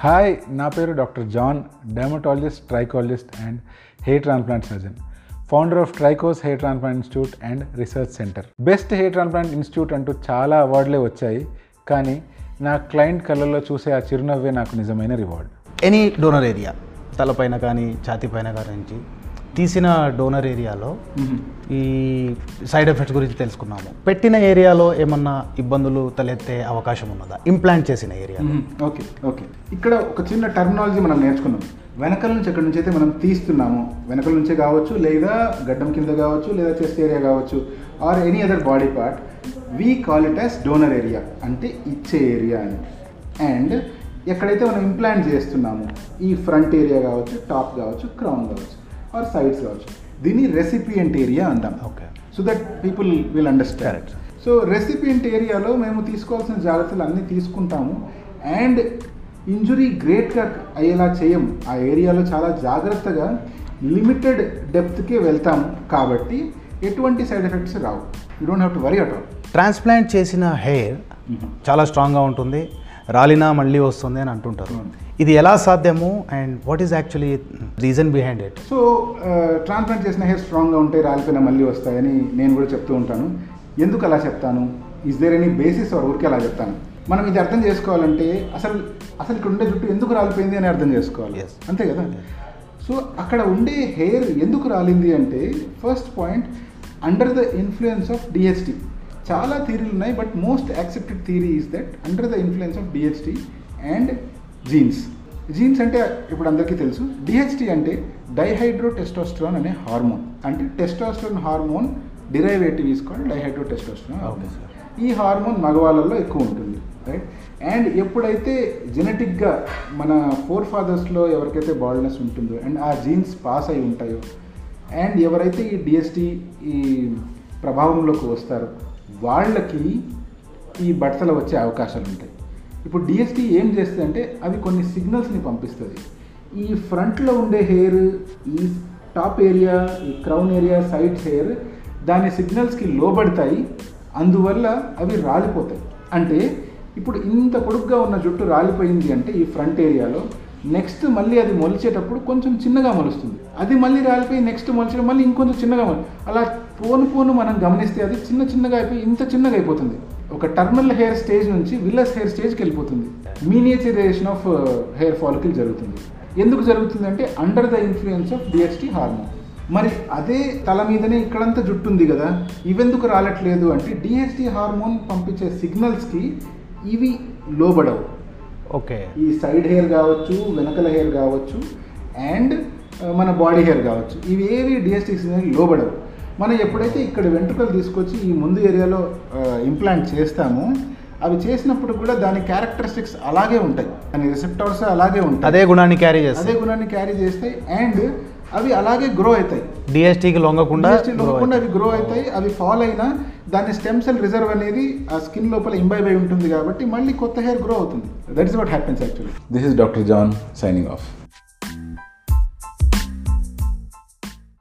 Hi నా పేరు doctor John dermatologist trichologist and hair transplant surgeon founder of Trichos hair transplant institute and research centre best hair transplant institute అంటూ చాలా అవార్డులే వచ్చాయి కానీ నా client కళ్ళల్లో చూసే ఆ చిరునవ్వే నాకు నిజమైన రివార్డ్ ఎనీ డోనర్ ఏరియా తలపైన కానీ ఛాతీ పైన కానీ తీసిన డోనర్ ఏరియాలో ఈ సైడ్ ఎఫెక్ట్స్ గురించి తెలుసుకున్నాము. పెట్టిన ఏరియాలో ఏమన్నా ఇబ్బందులు తలెత్తే అవకాశం ఉన్నదా? ఇంప్లాంట్ చేసిన ఏరియా ఓకే ఓకే. ఇక్కడ ఒక చిన్న టర్మినాలజీ మనం నేర్చుకున్నాం. వెనకల నుంచి ఎక్కడి నుంచి అయితే మనం తీస్తున్నాము వెనకల నుంచే కావచ్చు లేదా గడ్డం కింద కావచ్చు లేదా చెస్ట్ ఏరియా కావచ్చు or any other body part we call it as donor area అంటే ఇచ్చే ఏరియా అని. అండ్ ఎక్కడైతే మనం ఇంప్లాంట్ చేస్తున్నాము ఈ ఫ్రంట్ ఏరియా కావచ్చు టాప్ కావచ్చు క్రౌన్ కావచ్చు ఆర్ సైడ్స్ కావచ్చు దీన్ని రెసిపియంట్ ఏరియా అంటాం. Okay so that people will understand so recipient ఏరియాలో మేము తీసుకోవాల్సిన జాగ్రత్తలు అన్నీ తీసుకుంటాము. అండ్ ఇంజురీ గ్రేట్గా అయ్యేలా చేయం. ఆ ఏరియాలో చాలా జాగ్రత్తగా లిమిటెడ్ డెప్త్కే వెళ్తాము కాబట్టి ఎటువంటి side effects Rao. You don't have to worry at all transplant చేసిన హెయిర్ చాలా స్ట్రాంగ్గా ఉంటుంది. రాలినా మళ్ళీ వస్తుంది అని అంటుంటారు. ఇది ఎలా సాధ్యము? And what is actually reason behind it so transplant చేసిన హెయిర్ స్ట్రాంగ్గా ఉంటే రాలిపోయిన మళ్ళీ వస్తాయని నేను కూడా చెప్తూ ఉంటాను. ఎందుకు అలా చెప్తాను? Is there any basis or ఊరికే అలా చెప్తాను? మనం ఇది అర్థం చేసుకోవాలంటే అసలు అసలు ఇక్కడ ఉండే జుట్టు ఎందుకు రాలిపోయింది అని అర్థం చేసుకోవాలి. అంతే కదా? సో అక్కడ ఉండే హెయిర్ ఎందుకు రాలింది అంటే first point under the influence of DHT చాలా థీరీలు ఉన్నాయి but most accepted theory is that under the influence of DHT and genes genes అంటే ఇప్పుడు అందరికీ తెలుసు. డిహెచ్టి అంటే డైహైడ్రో టెస్టోస్టరాన్ అనే హార్మోన్ అంటే testosterone hormone derivative called dihydrotestosterone Okay, sir. ఈ హార్మోన్ మగవాళ్ళలో ఎక్కువ ఉంటుంది రైట్ అండ్ ఎప్పుడైతే జెనెటిక్గా మన ఫోర్ ఫాదర్స్లో ఎవరికైతే బాల్డ్నెస్ ఉంటుందో అండ్ ఆ జీన్స్ పాస్ అయి ఉంటాయో అండ్ ఎవరైతే ఈ డిఎస్టీ ఈ ప్రభావంలోకి వస్తారో వాళ్ళకి ఈ బట్టలు వచ్చే అవకాశాలు ఉంటాయి. ఇప్పుడు డిఎస్టీ ఏం చేస్తుంది అంటే అవి కొన్ని సిగ్నల్స్ని పంపిస్తుంది. ఈ ఫ్రంట్లో ఉండే హెయిర్ ఈ టాప్ ఏరియా ఈ క్రౌన్ ఏరియా సైడ్ హెయిర్ దాని సిగ్నల్స్కి లోబడతాయి. అందువల్ల అవి రాలిపోతాయి. అంటే ఇప్పుడు ఇంత పొడుగ్గా ఉన్న జుట్టు రాలిపోయింది అంటే ఈ ఫ్రంట్ ఏరియాలో నెక్స్ట్ మళ్ళీ అది మొలిచేటప్పుడు కొంచెం చిన్నగా మొలుస్తుంది. అది మళ్ళీ రాలిపోయి నెక్స్ట్ మొలిచడం మళ్ళీ ఇంకొంచెం చిన్నగా మొలి అలా పోను పోను మనం గమనిస్తే అది చిన్న చిన్నగా అయిపోయి ఇంత చిన్నగా అయిపోతుంది. ఒక టర్మల్ హెయిర్ స్టేజ్ నుంచి విల్లస్ హెయిర్ స్టేజ్కి వెళ్ళిపోతుంది. మీనియేచరైజేషన్ ఆఫ్ హెయిర్ ఫాలికల్ జరుగుతుంది. ఎందుకు జరుగుతుంది అంటే under the influence of DST hormone. మరి అదే తల మీదనే ఇక్కడంతా జుట్టు ఉంది కదా ఇవెందుకు రాలట్లేదు అంటే డిఎస్టీ హార్మోన్ పంపించే సిగ్నల్స్కి ఇవి లోబడవు. ఓకే. ఈ సైడ్ హెయిర్ కావచ్చు వెనకల హెయిర్ కావచ్చు అండ్ మన బాడీ హెయిర్ కావచ్చు. ఇవి ఏవి డిఎస్టీ సిగ్నల్ లోబడవు. మనం ఎప్పుడైతే ఇక్కడ వెంట్రుకలు తీసుకొచ్చి ఈ ముందు ఏరియాలో ఇంప్లాంట్ చేస్తామో అవి చేసినప్పుడు కూడా దాని క్యారెక్టరిస్టిక్స్ అలాగే ఉంటాయి. దాని రిసెప్టార్స్ అలాగే ఉంటాయి. అదే గుణాన్ని క్యారీ అదే చేస్తాయి గుణాన్ని క్యారీ చేస్తాయి. అండ్ అవి అలాగే గ్రో అవుతాయి. డిఎస్టీకి లొంగకుండా లోపకుండా అవి గ్రో అవుతాయి. అవి ఫాల్ అయినా దాని స్టెమ్ సెల్ రిజర్వ్ అనేది ఆ స్కిన్ లోపల ఇంబైబ్ అయి ఉంటుంది కాబట్టి మళ్ళీ కొత్త హెయిర్ గ్రో అవుతుంది. That is what happens actually this is doctor John signing off